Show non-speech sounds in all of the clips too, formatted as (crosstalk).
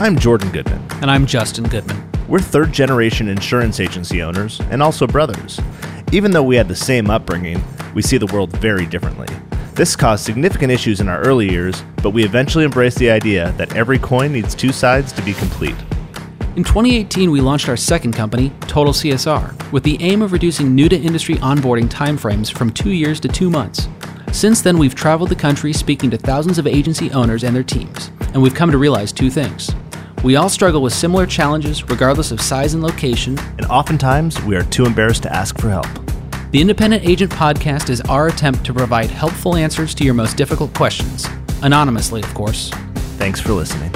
I'm Jordan Goodman. And I'm Justin Goodman. We're third generation insurance agency owners and also brothers. Even though we had the same upbringing, we see the world very differently. This caused significant issues in our early years, but we eventually embraced the idea that every coin needs two sides to be complete. In 2018, we launched our second company, Total CSR, with the aim of reducing new to industry onboarding timeframes from two years to two months. Since then, we've traveled the country speaking to thousands of agency owners and their teams, and we've come to realize two things. We all struggle with similar challenges, regardless of size and location, and oftentimes we are too embarrassed to ask for help. The Independent Agent Podcast is our attempt to provide helpful answers to your most difficult questions, anonymously, of course. Thanks for listening.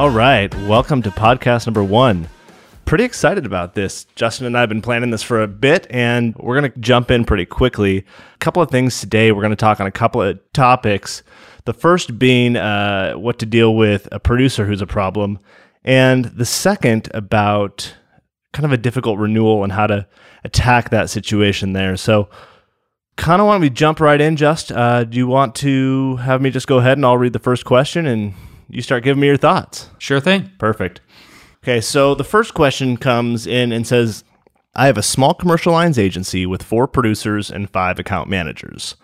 All right, welcome to podcast number one. Pretty excited about this. Justin and I have been planning this for a bit, and we're going to jump in pretty quickly. A couple of things today. We're going to talk on a couple of topics. The first being uh, what to deal with a producer who's a problem, and the second about kind of a difficult renewal and how to attack that situation there. So, kind of want we jump right in, Just? Uh, do you want to have me just go ahead and I'll read the first question and you start giving me your thoughts. Sure thing. Perfect. Okay, so the first question comes in and says I have a small commercial lines agency with four producers and five account managers.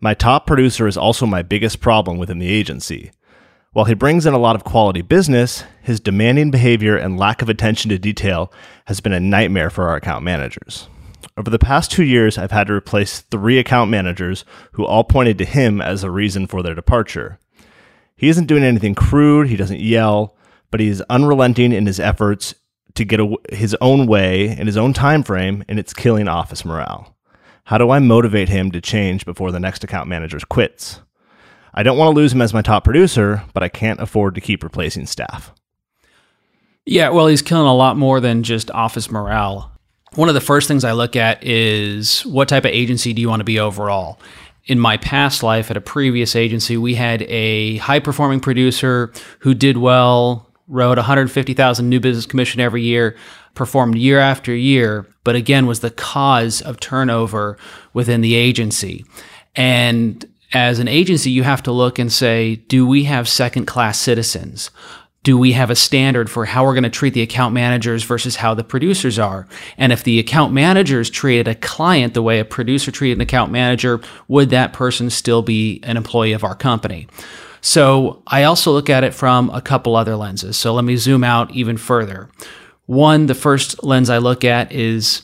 My top producer is also my biggest problem within the agency. While he brings in a lot of quality business, his demanding behavior and lack of attention to detail has been a nightmare for our account managers. Over the past two years, I've had to replace three account managers who all pointed to him as a reason for their departure. He isn't doing anything crude, he doesn't yell, but he's unrelenting in his efforts to get a, his own way in his own time frame, and it's killing office morale. How do I motivate him to change before the next account manager quits? I don't want to lose him as my top producer, but I can't afford to keep replacing staff. Yeah, well, he's killing a lot more than just office morale. One of the first things I look at is what type of agency do you want to be overall? In my past life at a previous agency, we had a high performing producer who did well, wrote 150,000 new business commission every year, performed year after year, but again was the cause of turnover within the agency. And as an agency, you have to look and say, do we have second class citizens? Do we have a standard for how we're going to treat the account managers versus how the producers are? And if the account managers treated a client the way a producer treated an account manager, would that person still be an employee of our company? So I also look at it from a couple other lenses. So let me zoom out even further. One, the first lens I look at is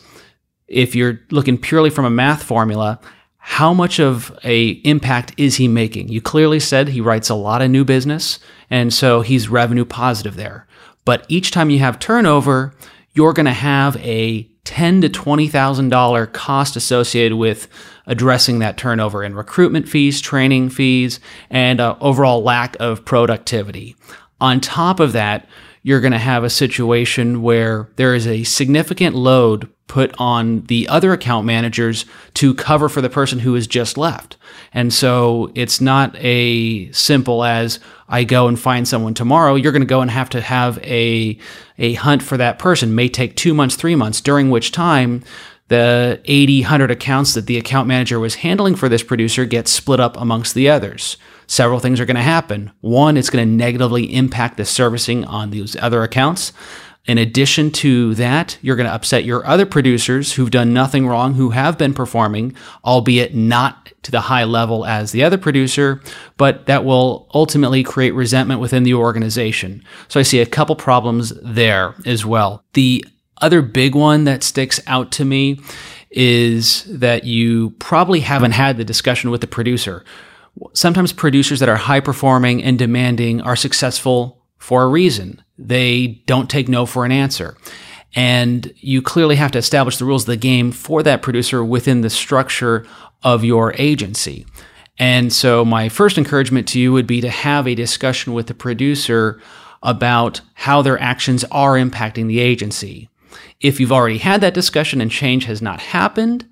if you're looking purely from a math formula, how much of a impact is he making? You clearly said he writes a lot of new business, and so he's revenue positive there. But each time you have turnover, you're going to have a ten to twenty thousand dollar cost associated with addressing that turnover in recruitment fees, training fees, and uh, overall lack of productivity. On top of that, you're going to have a situation where there is a significant load put on the other account managers to cover for the person who has just left. And so it's not a simple as I go and find someone tomorrow. You're going to go and have to have a, a hunt for that person. may take two months, three months, during which time the 80, 100 accounts that the account manager was handling for this producer get split up amongst the others several things are going to happen. One, it's going to negatively impact the servicing on these other accounts. In addition to that, you're going to upset your other producers who've done nothing wrong, who have been performing, albeit not to the high level as the other producer, but that will ultimately create resentment within the organization. So I see a couple problems there as well. The other big one that sticks out to me is that you probably haven't had the discussion with the producer sometimes producers that are high performing and demanding are successful for a reason. They don't take no for an answer. And you clearly have to establish the rules of the game for that producer within the structure of your agency. And so, my first encouragement to you would be to have a discussion with the producer about how their actions are impacting the agency. If you've already had that discussion and change has not happened,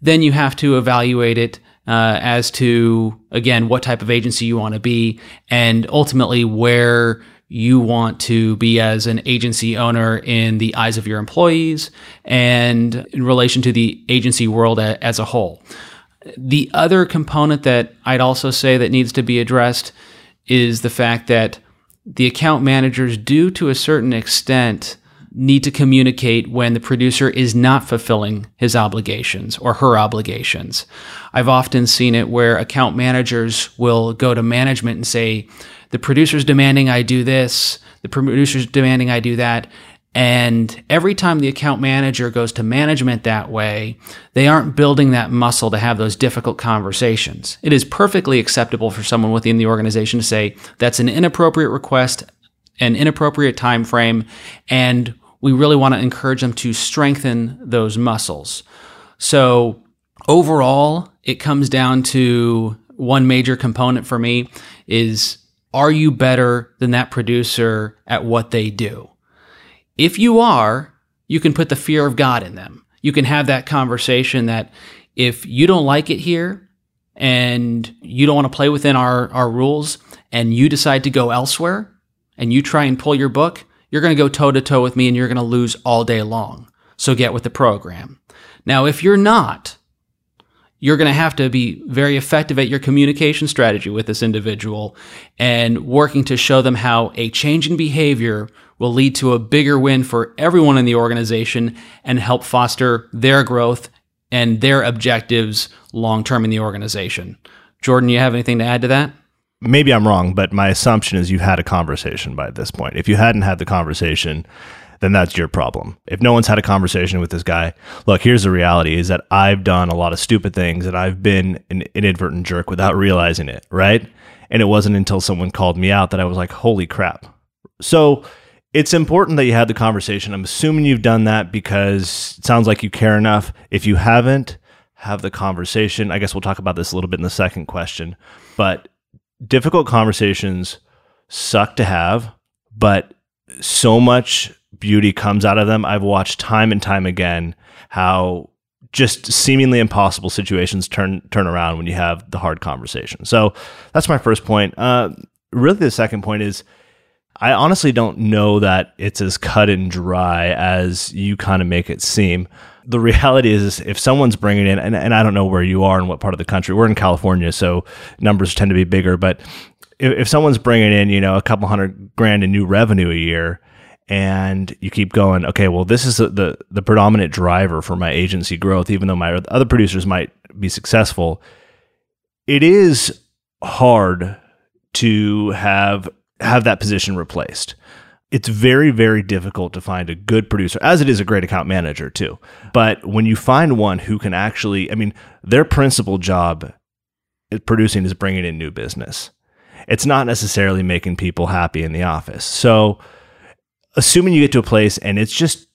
then you have to evaluate it uh, as to, again, what type of agency you want to be and ultimately where you want to be as an agency owner in the eyes of your employees and in relation to the agency world as a whole. The other component that I'd also say that needs to be addressed is the fact that the account managers do to a certain extent need to communicate when the producer is not fulfilling his obligations or her obligations. I've often seen it where account managers will go to management and say, the producer's demanding I do this, the producer's demanding I do that. And every time the account manager goes to management that way, they aren't building that muscle to have those difficult conversations. It is perfectly acceptable for someone within the organization to say that's an inappropriate request, an inappropriate time frame, and we really want to encourage them to strengthen those muscles. So overall, it comes down to one major component for me is are you better than that producer at what they do? If you are, you can put the fear of God in them. You can have that conversation that if you don't like it here and you don't want to play within our, our rules and you decide to go elsewhere and you try and pull your book, you're going to go toe to toe with me and you're going to lose all day long. So get with the program. Now, if you're not, you're going to have to be very effective at your communication strategy with this individual and working to show them how a change in behavior will lead to a bigger win for everyone in the organization and help foster their growth and their objectives long term in the organization. Jordan, you have anything to add to that? Maybe I'm wrong, but my assumption is you had a conversation by this point. If you hadn't had the conversation, then that's your problem. If no one's had a conversation with this guy, look, here's the reality is that I've done a lot of stupid things and I've been an inadvertent jerk without realizing it, right? And it wasn't until someone called me out that I was like, holy crap. So it's important that you had the conversation. I'm assuming you've done that because it sounds like you care enough. If you haven't, have the conversation. I guess we'll talk about this a little bit in the second question. But difficult conversations suck to have, but so much beauty comes out of them. I've watched time and time again how just seemingly impossible situations turn turn around when you have the hard conversation. So that's my first point. Uh, really, the second point is I honestly don't know that it's as cut and dry as you kind of make it seem. The reality is, if someone's bringing in, and, and I don't know where you are and what part of the country, we're in California, so numbers tend to be bigger, but if, if someone's bringing in, you know, a couple hundred grand in new revenue a year, and you keep going okay well this is the the predominant driver for my agency growth even though my other producers might be successful. It is hard to have have that position replaced. It's very very difficult to find a good producer as it is a great account manager too. But when you find one who can actually i mean their principal job producing is bringing in new business. It's not necessarily making people happy in the office. So assuming you get to a place and it's just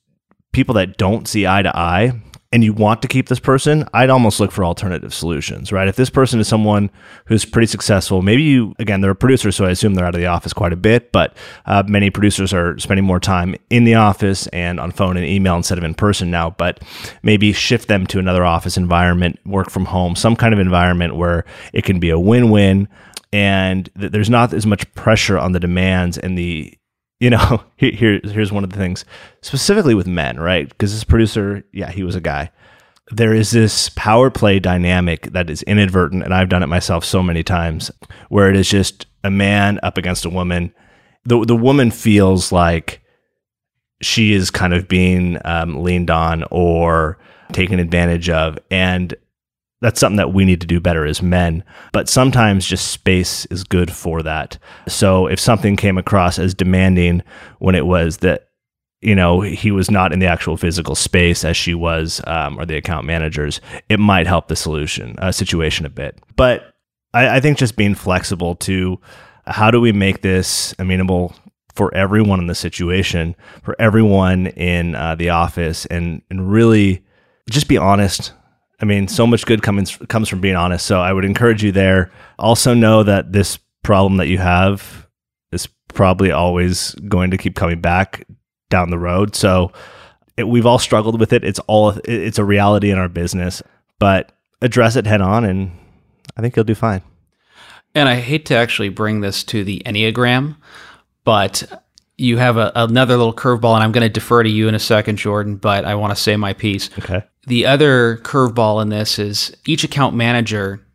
people that don't see eye to eye and you want to keep this person, I'd almost look for alternative solutions, right? If this person is someone who's pretty successful, maybe you, again, they're a producer, so I assume they're out of the office quite a bit, but uh, many producers are spending more time in the office and on phone and email instead of in person now, but maybe shift them to another office environment, work from home, some kind of environment where it can be a win win and th- there's not as much pressure on the demands and the you know, (laughs) here, here's one of the things specifically with men, right? Because this producer, yeah, he was a guy. There is this power play dynamic that is inadvertent, and I've done it myself so many times, where it is just a man up against a woman. The the woman feels like she is kind of being um, leaned on or taken advantage of, and that's something that we need to do better as men. But sometimes just space is good for that. So if something came across as demanding when it was that, you know, he was not in the actual physical space as she was, um, or the account managers, it might help the solution, uh, situation a bit. But I, I think just being flexible to how do we make this amenable for everyone in the situation, for everyone in uh, the office, and and really just be honest I mean, so much good comes comes from being honest. So I would encourage you there. Also know that this problem that you have is probably always going to keep coming back down the road. So it, we've all struggled with it. It's all it's a reality in our business, but address it head on and I think you'll do fine. And I hate to actually bring this to the Enneagram, but you have a, another little curveball, and I'm going to defer to you in a second, Jordan, but I want to say my piece. Okay. The other curveball in this is each account manager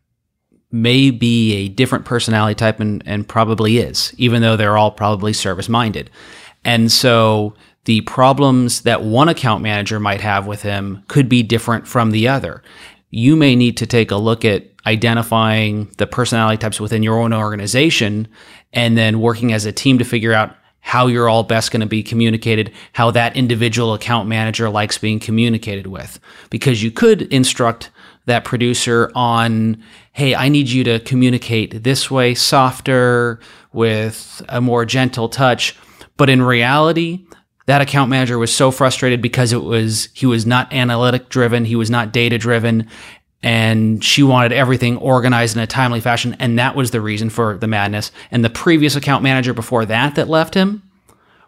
may be a different personality type and, and probably is, even though they're all probably service minded. And so the problems that one account manager might have with him could be different from the other. You may need to take a look at identifying the personality types within your own organization and then working as a team to figure out how you're all best going to be communicated, how that individual account manager likes being communicated with. Because you could instruct that producer on, hey, I need you to communicate this way, softer, with a more gentle touch. But in reality, that account manager was so frustrated because it was he was not analytic driven, he was not data driven, and she wanted everything organized in a timely fashion, and that was the reason for the madness. And the previous account manager before that that left him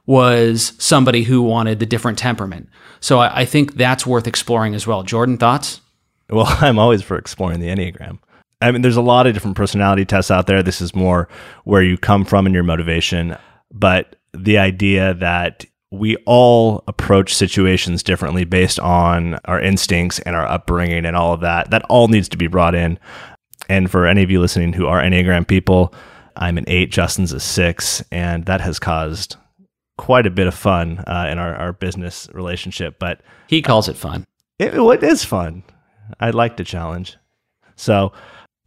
was somebody who wanted the different temperament. So I, I think that's worth exploring as well. Jordan, thoughts? Well, (laughs) I'm always for exploring the Enneagram. I mean, there's a lot of different personality tests out there. This is more where you come from and your motivation. But the idea that we all approach situations differently based on our instincts and our upbringing and all of that, that all needs to be brought in. And for any of you listening who are Enneagram people, I'm an eight, Justin's a six, and that has caused quite a bit of fun uh, in our, our business relationship. But he calls it fun. It, it is fun. I like to challenge. So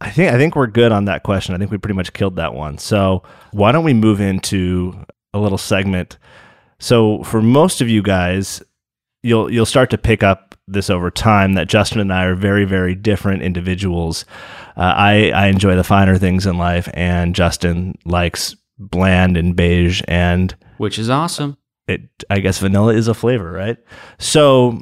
I think I think we're good on that question. I think we pretty much killed that one. So why don't we move into a little segment? So for most of you guys, you'll you'll start to pick up this over time that Justin and I are very very different individuals. Uh, I I enjoy the finer things in life, and Justin likes bland and beige, and which is awesome. It I guess vanilla is a flavor, right? So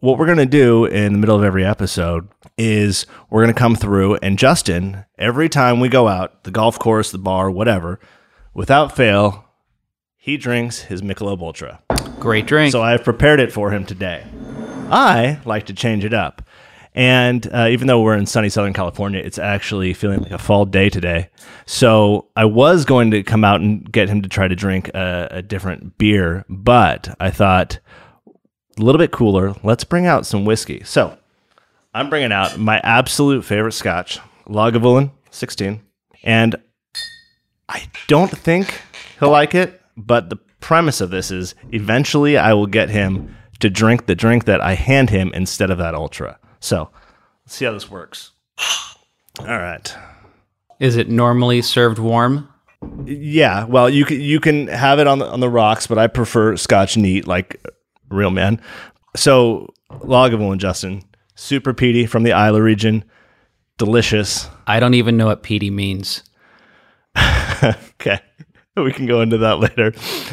what we're going to do in the middle of every episode is we're going to come through and Justin, every time we go out, the golf course, the bar, whatever, without fail, he drinks his Michelob Ultra. Great drink. So I've prepared it for him today. I like to change it up. And uh, even though we're in sunny Southern California, it's actually feeling like a fall day today. So I was going to come out and get him to try to drink a, a different beer, but I thought, a little bit cooler. Let's bring out some whiskey. So I'm bringing out my absolute favorite scotch, Lagavulin 16. And I don't think he'll like it, but the premise of this is eventually I will get him to drink the drink that I hand him instead of that ultra. So let's see how this works. (sighs) All right. Is it normally served warm? Yeah, well, you can you can have it on the on the rocks, but I prefer Scotch neat, like real man. So Lagavulin, Justin, super peaty from the Islay region, delicious. I don't even know what peaty means. (laughs) okay, (laughs) we can go into that later.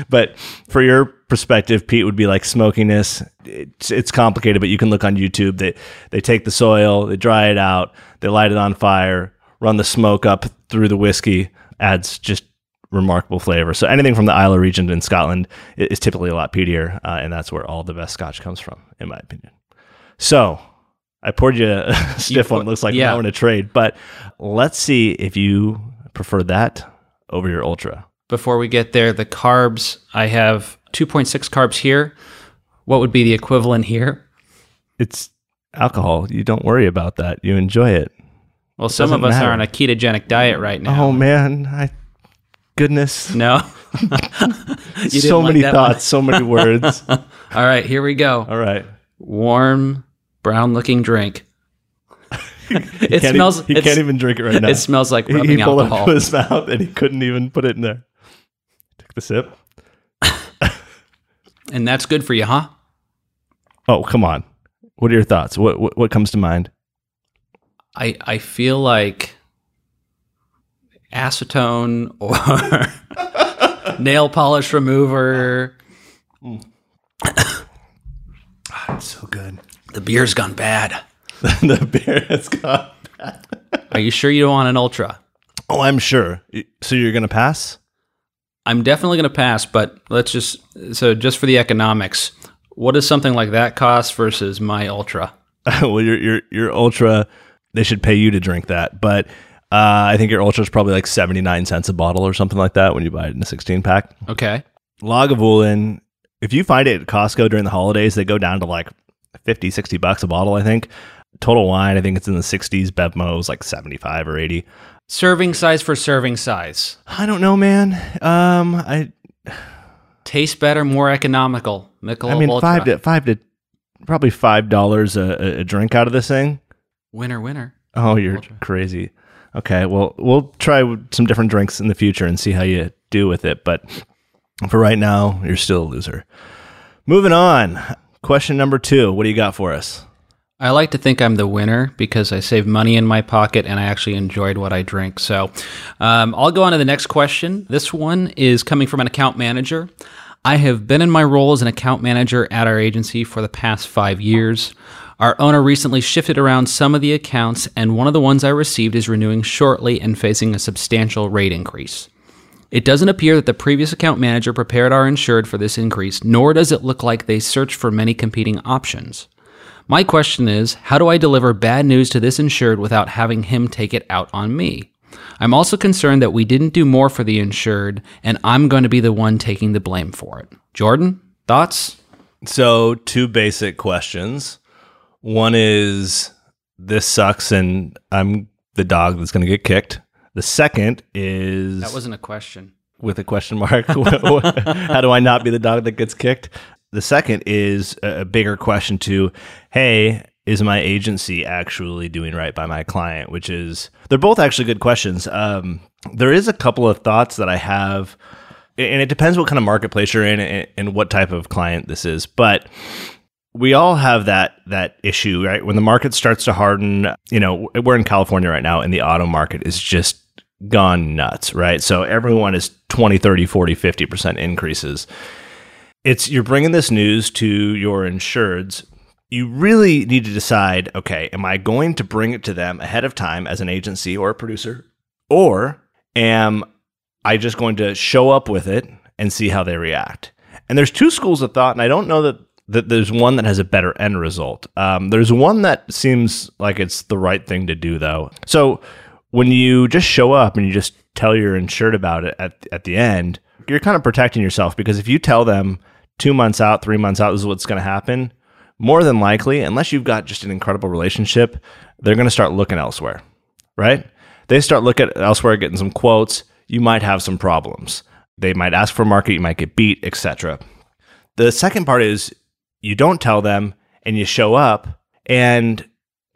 But for your perspective, peat would be like smokiness. It's, it's complicated, but you can look on YouTube. They they take the soil, they dry it out, they light it on fire, run the smoke up through the whiskey, adds just remarkable flavor. So anything from the Islay region in Scotland is typically a lot peatier, uh, and that's where all the best Scotch comes from, in my opinion. So I poured you a (laughs) stiff one. It looks like yeah. we're in a trade, but let's see if you prefer that over your Ultra. Before we get there, the carbs I have 2.6 carbs here. What would be the equivalent here? It's alcohol. You don't worry about that. You enjoy it. Well, some of us matter. are on a ketogenic diet right now. Oh man, I goodness. No. (laughs) (laughs) so many thoughts, so many words. (laughs) All right, here we go. All right. Warm, brown looking drink. it smells. he can't even drink it right now. It smells like rubbing he, he pulled alcohol. It his mouth and he couldn't even put it in there. The sip. and that's good for you, huh? Oh, come on. What are your thoughts? What what, what comes to mind? I I feel like acetone or (laughs) nail polish remover. Mm. it's so good. The beer's gone bad. (laughs) the beer has gone bad. Are you sure you don't want an ultra? Oh, I'm sure. So you're going to pass? I'm definitely going to pass, but let's just so just for the economics, what does something like that cost versus my ultra? (laughs) well, your your your ultra they should pay you to drink that. But uh, I think your ultra is probably like 79 cents a bottle or something like that when you buy it in a 16 pack. Okay. Lagavulin, if you find it at Costco during the holidays, they go down to like 50, 60 bucks a bottle, I think. Total wine, I think it's in the 60s. Bevmo is like 75 or 80. Serving size for serving size. I don't know, man. Um, I Tastes better, more economical. Michelob I mean, Ultra. five to five to probably five dollars a, a drink out of this thing. winner, winner. Oh, you're Ultra. crazy. Okay, well, we'll try some different drinks in the future and see how you do with it. But for right now, you're still a loser. Moving on. Question number two. What do you got for us? I like to think I'm the winner because I save money in my pocket and I actually enjoyed what I drink. So um, I'll go on to the next question. This one is coming from an account manager. I have been in my role as an account manager at our agency for the past five years. Our owner recently shifted around some of the accounts, and one of the ones I received is renewing shortly and facing a substantial rate increase. It doesn't appear that the previous account manager prepared our insured for this increase, nor does it look like they searched for many competing options. My question is how do I deliver bad news to this insured without having him take it out on me? I'm also concerned that we didn't do more for the insured, and I'm going to be the one taking the blame for it. Jordan, thoughts? So, two basic questions. One is this sucks and I'm the dog that's going to get kicked. The second is That wasn't a question. with a question mark. (laughs) How do I not be the dog that gets kicked? The second is a bigger question to, hey, is my agency actually doing right by my client? Which is, they're both actually good questions. Um, there is a couple of thoughts that I have, and it depends what kind of marketplace you're in and, and what type of client this is. But we all have that that issue, right? When the market starts to harden, you know, we're in California right now and the auto market is just gone nuts, right? So everyone is 20, 30, 40, 50% increases. It's you're bringing this news to your insureds. You really need to decide, okay, am I going to bring it to them ahead of time as an agency or a producer or am I just going to show up with it and see how they react? And there's two schools of thought, and I don't know that, that there's one that has a better end result. Um, there's one that seems like it's the right thing to do, though. So when you just show up and you just tell your insured about it at, at the end, you're kind of protecting yourself because if you tell them two months out, three months out, this is what's going to happen, more than likely, unless you've got just an incredible relationship, they're going to start looking elsewhere, right? They start looking elsewhere, getting some quotes. You might have some problems. They might ask for market, you might get beat, etc. The second part is you don't tell them and you show up and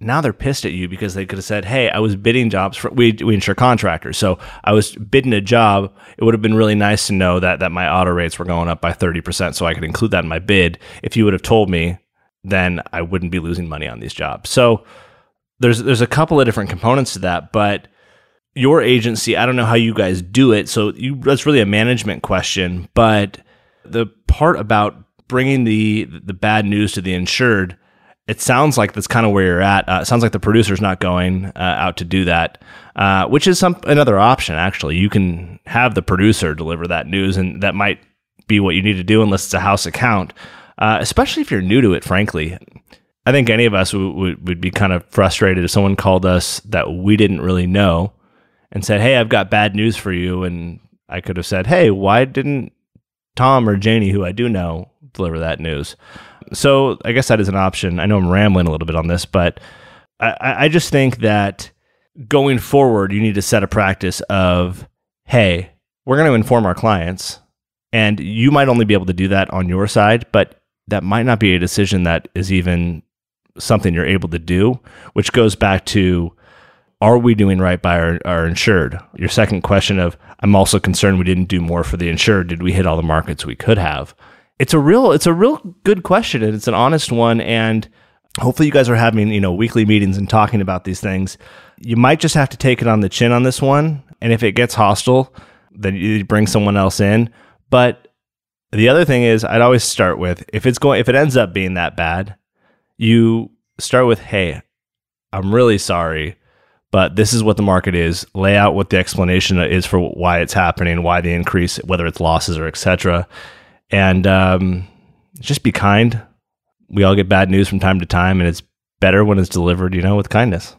now they're pissed at you because they could have said, "Hey, I was bidding jobs for we we insure contractors, so I was bidding a job. It would have been really nice to know that that my auto rates were going up by thirty percent, so I could include that in my bid. If you would have told me, then I wouldn't be losing money on these jobs. So there's there's a couple of different components to that, but your agency, I don't know how you guys do it, so you that's really a management question. But the part about bringing the the bad news to the insured it sounds like that's kind of where you're at. Uh, it sounds like the producer's not going uh, out to do that, uh, which is some another option. Actually, you can have the producer deliver that news, and that might be what you need to do, unless it's a house account. Uh, especially if you're new to it. Frankly, I think any of us would, would be kind of frustrated if someone called us that we didn't really know and said, "Hey, I've got bad news for you," and I could have said, "Hey, why didn't Tom or Janie, who I do know, deliver that news?" So I guess that is an option. I know I'm rambling a little bit on this, but I, I just think that going forward, you need to set a practice of, hey, we're going to inform our clients, and you might only be able to do that on your side, but that might not be a decision that is even something you're able to do, which goes back to are we doing right by our, our insured? Your second question of I'm also concerned we didn't do more for the insured. Did we hit all the markets we could have? It's a real it's a real good question and it's an honest one and hopefully you guys are having you know weekly meetings and talking about these things. You might just have to take it on the chin on this one and if it gets hostile then you bring someone else in. But the other thing is i'd always start with if it's going if it ends up being that bad you start with hey i'm really sorry but this is what the market is. Lay out what the explanation is for why it's happening why the increase whether it's losses or etc and um, just be kind. We all get bad news from time to time, and it's better when it's delivered, you know, with kindness.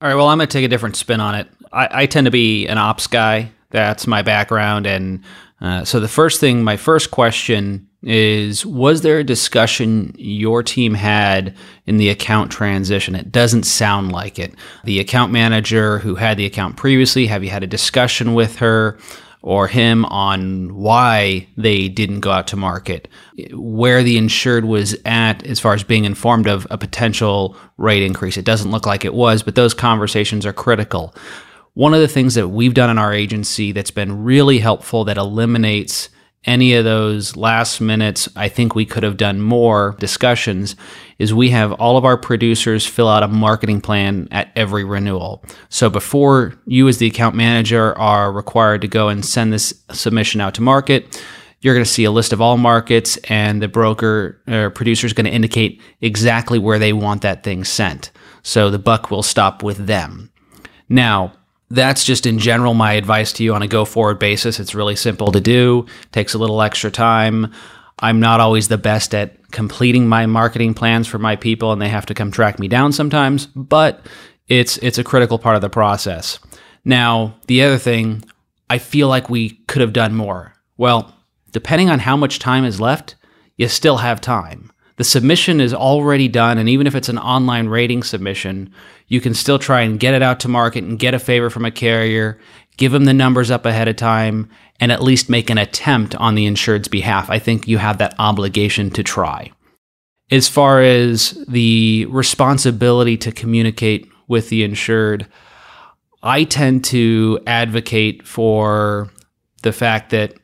All right, well, I'm going to take a different spin on it. I, I, tend to be an ops guy. That's my background. And uh, so the first thing, my first question is Was there a discussion your team had in the account transition? It doesn't sound like it. The account manager who had the account previously, have you had a discussion with her? Or him on why they didn't go out to market, where the insured was at as far as being informed of a potential rate increase. It doesn't look like it was, but those conversations are critical. One of the things that we've done in our agency that's been really helpful that eliminates any of those last minutes, I think we could have done more discussions, is we have all of our producers fill out a marketing plan at every renewal. So before you, as the account manager, are required to go and send this submission out to market, you're going to see a list of all markets, and the broker or producer is going to indicate exactly where they want that thing sent. So the buck will stop with them. Now, that's just in general my advice to you on a go forward basis. It's really simple to do, takes a little extra time. I'm not always the best at completing my marketing plans for my people and they have to come track me down sometimes, but it's it's a critical part of the process. Now, the other thing, I feel like we could have done more. Well, depending on how much time is left, you still have time the submission is already done. And even if it's an online rating submission, you can still try and get it out to market and get a favor from a carrier, give them the numbers up ahead of time, and at least make an attempt on the insured's behalf. I think you have that obligation to try. As far as the responsibility to communicate with the insured, I tend to advocate for the fact that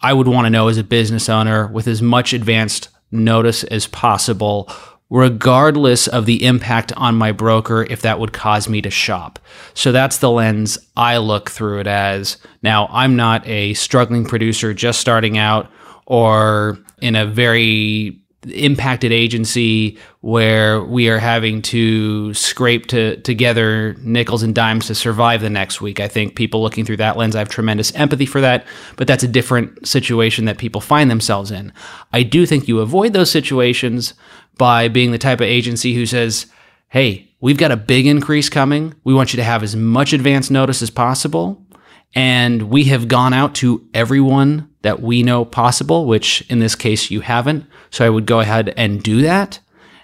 I would want to know as a business owner with as much advanced notice as possible, regardless of the impact on my broker if that would cause me to shop. So that's the lens I look through it as. Now, I'm not a struggling producer just starting out or in a very impacted agency where we are having to scrape to, together nickels and dimes to survive the next week. I think people looking through that lens, I have tremendous empathy for that, but that's a different situation that people find themselves in. I do think you avoid those situations by being the type of agency who says, hey, we've got a big increase coming. We want you to have as much advance notice as possible. And we have gone out to everyone that we know possible, which in this case you haven't. So I would go ahead and do that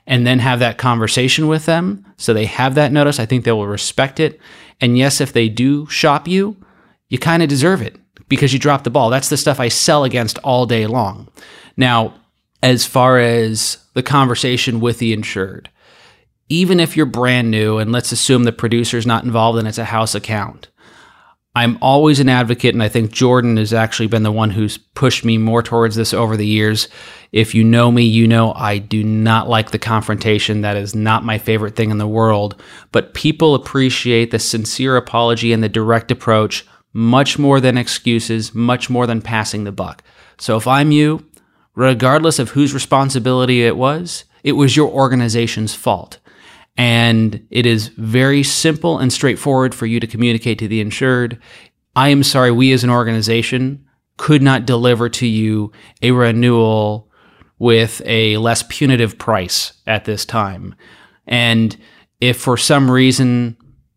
and then have that conversation with them so they have that notice. I think they will respect it. And yes, if they do shop you, you kind of deserve it because you dropped the ball. That's the stuff I sell against all day long. Now, as far as the conversation with the insured, even if you're brand new and let's assume the producer's not involved and it's a house account, I'm always an advocate, and I think Jordan has actually been the one who's pushed me more towards this over the years. If you know me, you know I do not like the confrontation. That is not my favorite thing in the world. But people appreciate the sincere apology and the direct approach much more than excuses, much more than passing the buck. So if I'm you, regardless of whose responsibility it was, it was your organization's fault. And it is very simple and straightforward for you to communicate to the insured. I am sorry, we as an organization could not deliver to you a renewal with a less punitive price at this time. And if for some reason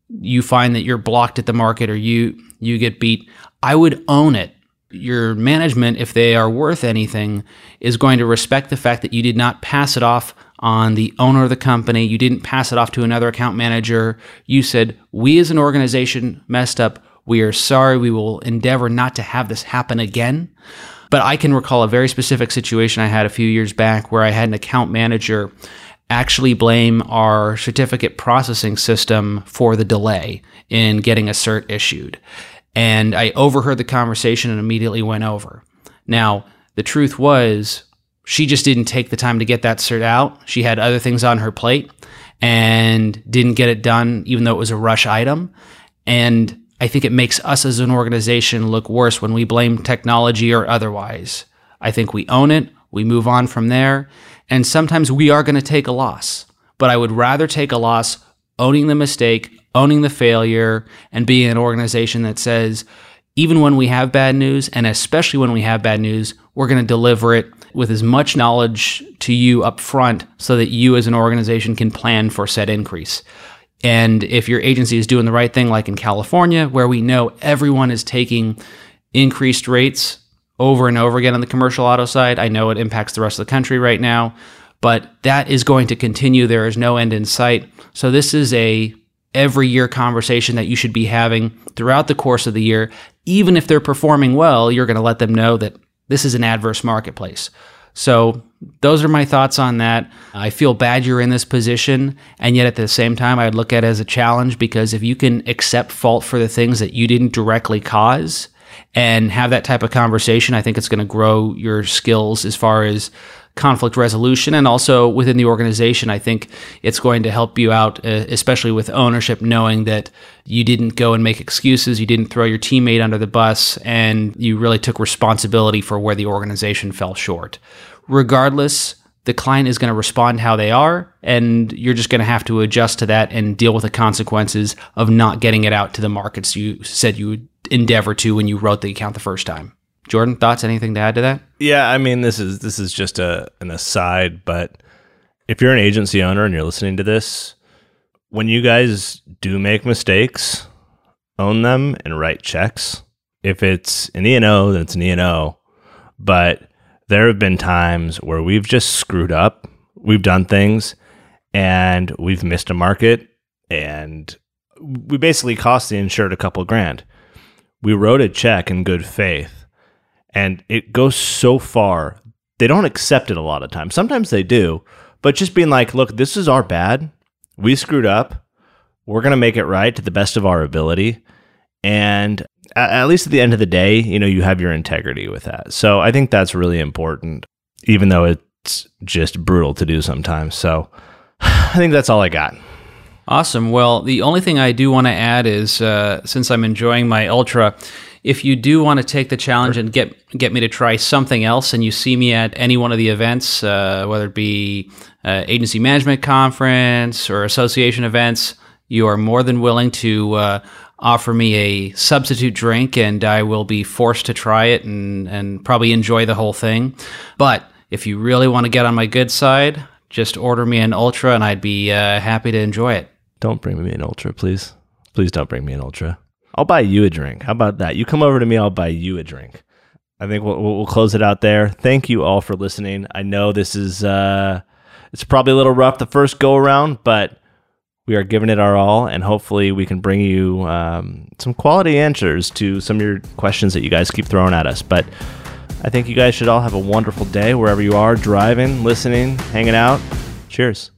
you find that you're blocked at the market or you you get beat, I would own it. Your management, if they are worth anything, is going to respect the fact that you did not pass it off on the owner of the company. You didn't pass it off to another account manager. You said, We as an organization messed up. We are sorry. We will endeavor not to have this happen again. But I can recall a very specific situation I had a few years back where I had an account manager actually blame our certificate processing system for the delay in getting a cert issued. And I overheard the conversation and immediately went over. Now, the truth was, she just didn't take the time to get that cert out. She had other things on her plate and didn't get it done, even though it was a rush item. And I think it makes us as an organization look worse when we blame technology or otherwise. I think we own it, we move on from there, and sometimes we are going to take a loss. But I would rather take a loss owning the mistake, owning the failure, and being an organization that says, even when we have bad news, and especially when we have bad news, we're going to deliver it with as much knowledge to you up front so that you as an organization can plan for said increase. And if your agency is doing the right thing, like in California, where we know everyone is taking increased rates over and over again on the commercial auto side, I know it impacts the rest of the country right now, but that is going to continue. There is no end in sight. So this is a every year conversation that you should be having throughout the course of the year. Even if they're performing well, you're going to let them know that this is an adverse marketplace. So those are my thoughts on that. I feel bad you're in this position, and yet at the same time, I'd look at it as a challenge because if you can accept fault for the things that you didn't directly cause and have that type of conversation, I think it's going to grow your skills as far as conflict resolution and also within the organization i think it's going to help you out uh, especially with ownership knowing that you didn't go and make excuses you didn't throw your teammate under the bus and you really took responsibility for where the organization fell short regardless the client is going to respond how they are and you're just going to have to adjust to that and deal with the consequences of not getting it out to the markets you said you would endeavor to when you wrote the account the first time Jordan, thoughts? Anything to add to that? Yeah, I mean, this is this is just a an aside, but if you're an agency owner and you're listening to this, when you guys do make mistakes, own them and write checks. If it's an E and O, then it's an E and O. But there have been times where we've just screwed up. We've done things and we've missed a market and we basically cost the insured a couple grand. We wrote a check in good faith and it goes so far. They don't accept it a lot of times. Sometimes they do, but just being like, look, this is our bad. We screwed up. We're going to make it right to the best of our ability. And at least at the end of the day, you know, you have your integrity with that. So I think that's really important, even though it's just brutal to do sometimes. So (sighs) I think that's all I got. Awesome. Well, the only thing I do want to add is uh, since I'm enjoying my Ultra, if you do want to take the challenge and get get me to try something else, and you see me at any one of the events, uh, whether it be uh, agency management conference or association events, you are more than willing to uh, offer me a substitute drink, and I will be forced to try it and and probably enjoy the whole thing. But if you really want to get on my good side, just order me an ultra, and I'd be uh, happy to enjoy it. Don't bring me an ultra, please. Please don't bring me an ultra. I'll buy you a drink. How about that? You come over to me, I'll buy you a drink. I think we'll, we'll close it out there. Thank you all for listening. I know this is uh, it's probably a little rough the first go around, but we are giving it our all, and hopefully we can bring you um, some quality answers to some of your questions that you guys keep throwing at us. But I think you guys should all have a wonderful day wherever you are, driving, listening, hanging out. Cheers.